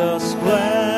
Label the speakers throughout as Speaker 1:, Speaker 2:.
Speaker 1: the splendor.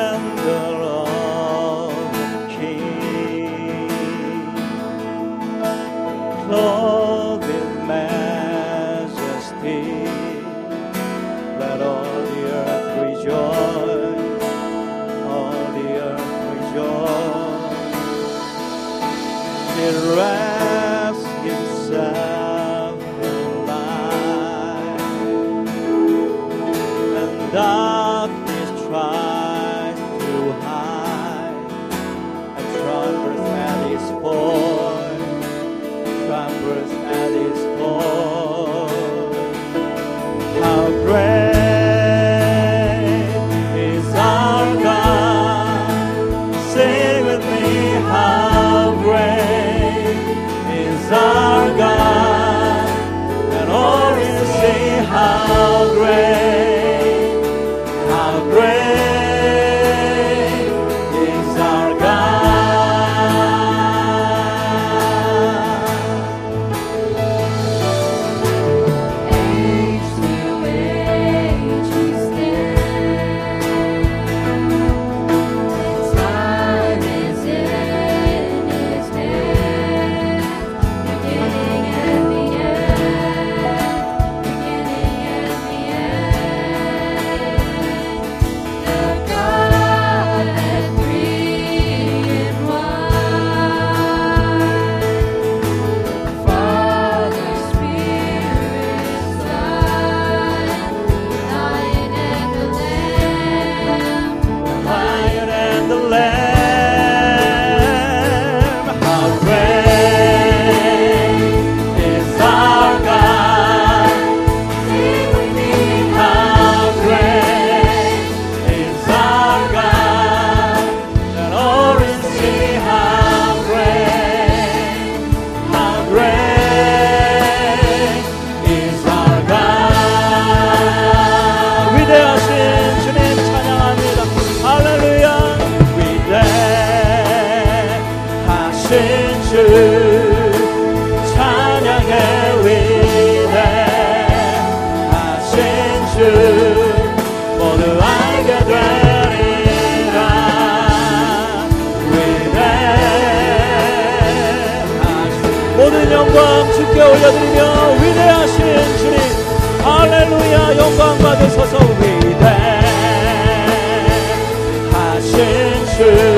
Speaker 1: 올려드리며 위대하신 주님 할렐루야 영광 받으소서 위대하신 주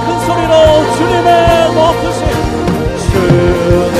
Speaker 1: 큰 소리로 주님의 높으신 주.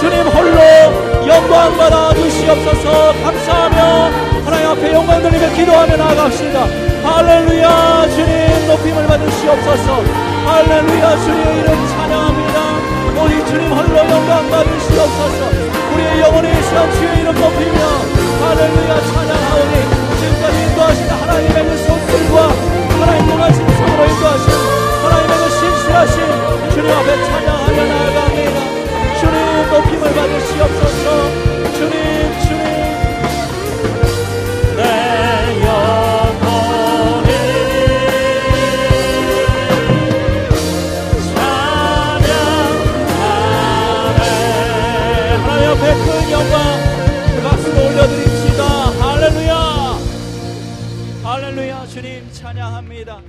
Speaker 1: 주님 홀로 영광 받아 주시옵소서. 감사하며 하나님 앞에 영광 돌리며 기도하며 나아갑시다. 할렐루야 주님 높임을 받으시옵소서. 할렐루야 주님 이름 찬 찬양합니다.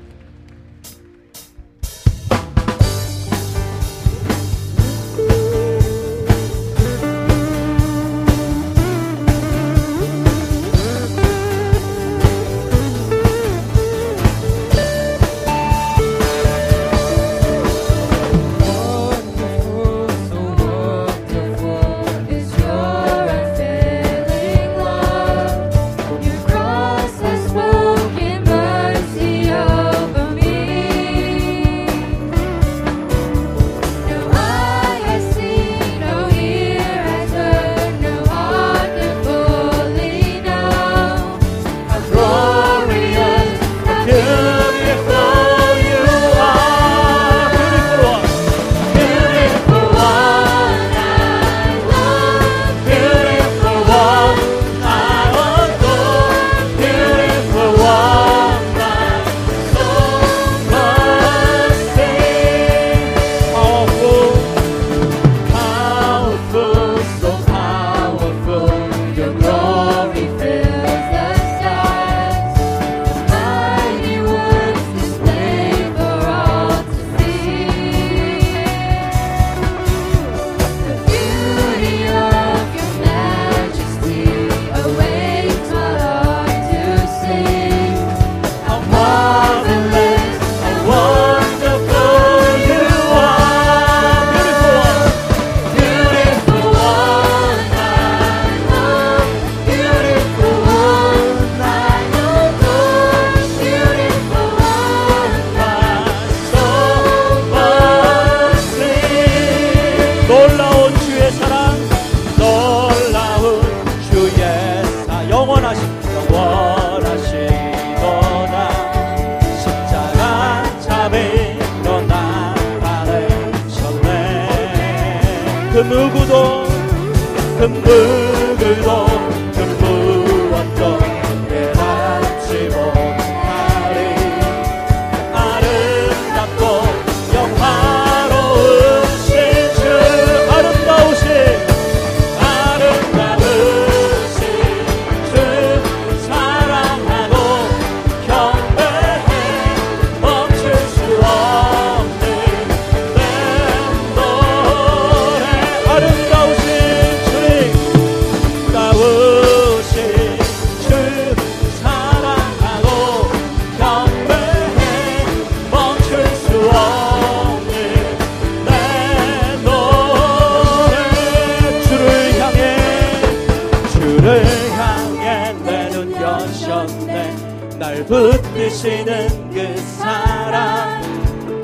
Speaker 1: 날 붙드시는 그 사랑.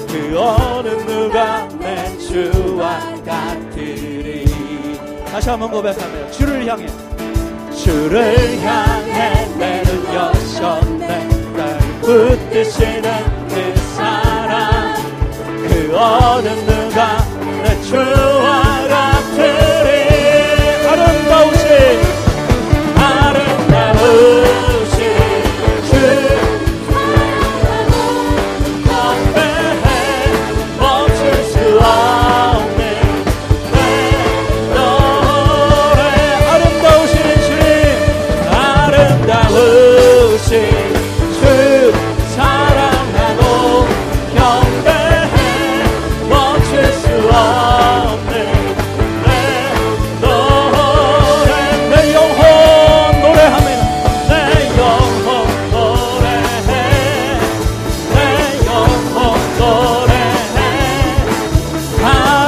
Speaker 1: 그 어느 누가 내 주와 같으리. 다시 한번 고백하며 주를 향해. 주를 향해 내를 여셨네 날 붙드시는 그 사랑. 그 어느 누가 내 주와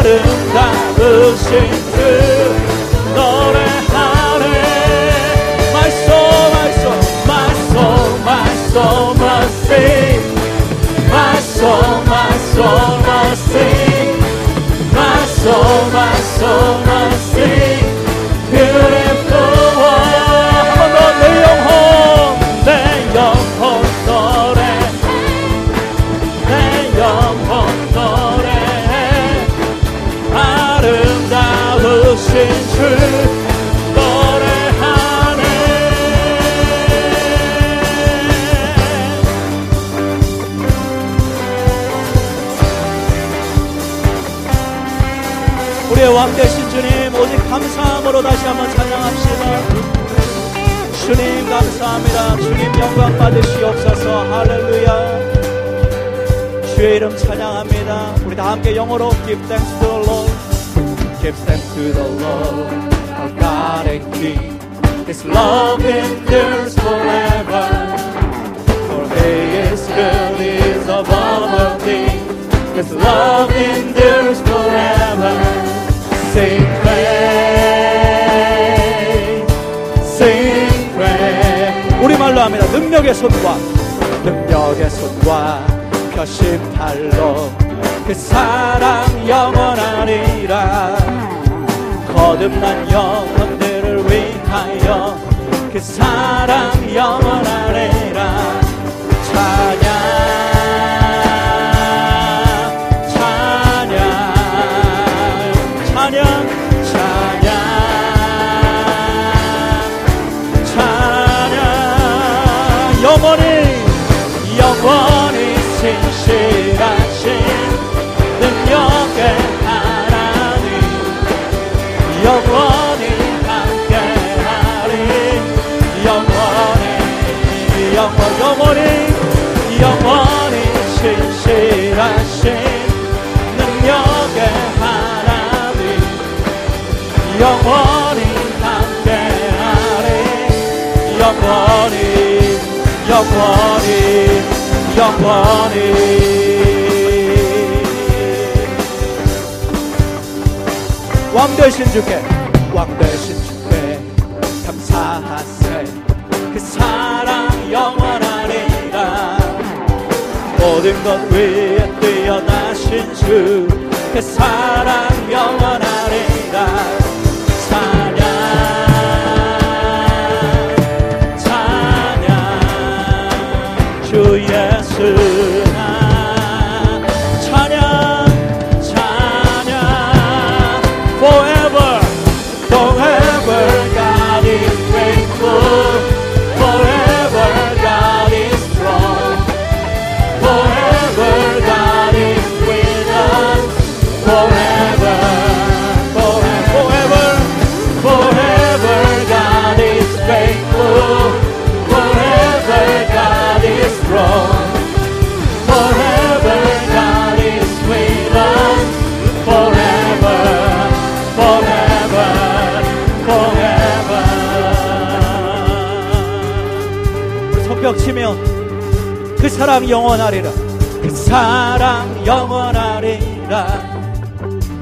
Speaker 1: 아름다우신 왕 되신 주님 오직 감사함으로 다시 한번 찬양합시다. 주님 감사합니다. 주님 영광 받으시옵소서. 할렐루야. 주의 이름 찬양합니다. 우리 다 함께 영어로 Give thanks to the Lord Give thanks to the Lord Our God and King His love endures forever For He is good, He is above all things His love endures forever Sing praise Sing praise 우리말로 합니다 능력의 손과 능력의 손과 표심팔로 그 사랑 영원하리라 거듭난 영혼들을 위하여 그 사랑 영원하리라 찬양 찬양 찬양 찬양 영원히 함께 하리 영원히 영원히 영원히. 왕 되신 주께 왕 되신 주께 감사하세. 그 사랑 영원하리라. 모든 것 위에 뛰어나신 주그 사랑 영원하리라 치며 그 사랑 영원하리라 그 사랑 영원하리라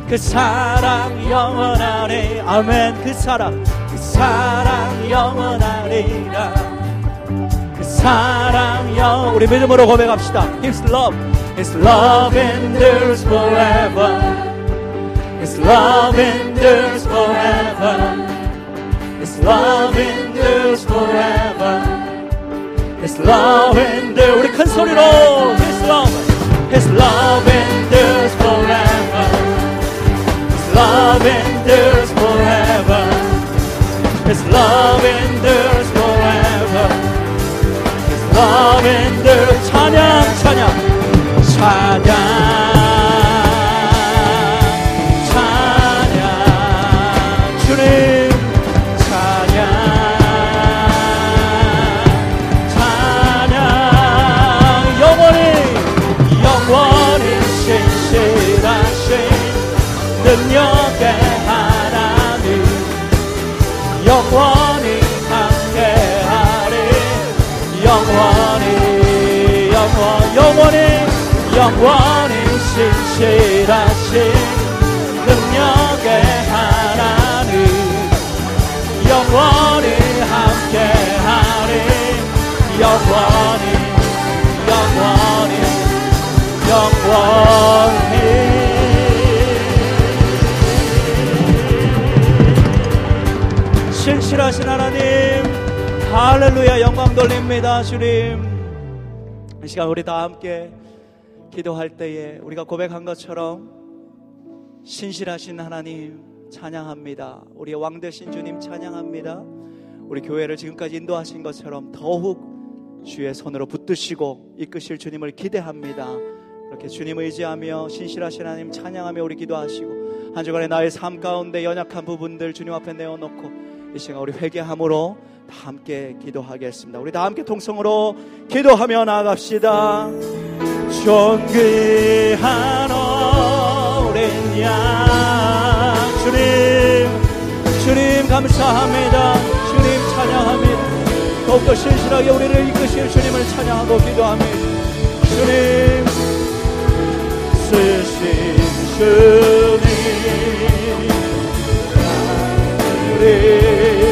Speaker 1: 그 사랑 영원하리 아멘 그 사랑 그 사랑 영원하리라 그 사랑여 우리 믿음으로 고백합시다 His love His love endures forever His love endures forever His love endures forever His love endures 우리 큰 소리로 His love His love endures forever His love endures forever His love endures forever His love endures 찬양 찬양 찬양 능력의 하나님 영원히 함께하리. 영원히 영원 영원히 영원히 신실하신 능력의 하나님 영원히 함께하리. 영원히 영원히 영원히 신실하신 하나님. 할렐루야 영광 돌립니다 주님. 이 시간 우리 다 함께 기도할 때에 우리가 고백한 것처럼 신실하신 하나님 찬양합니다. 우리의 왕 되신 주님 찬양합니다. 우리 교회를 지금까지 인도하신 것처럼 더욱 주의 손으로 붙드시고 이끄실 주님을 기대합니다. 이렇게 주님 의지하며 신실하신 하나님 찬양하며 우리 기도하시고 한 주간의 나의 삶 가운데 연약한 부분들 주님 앞에 내어놓고 이 시간 우리 회개함으로 다 함께 기도하겠습니다. 우리 다 함께 동성으로 기도하며 나아갑시다. 존귀한 어린 양 주님 주님 감사합니다. 주님 찬양합니다. 더욱더 신실하게 우리를 이끄실 주님을 찬양하고 기도합니다. 주님 쓰신 주님 우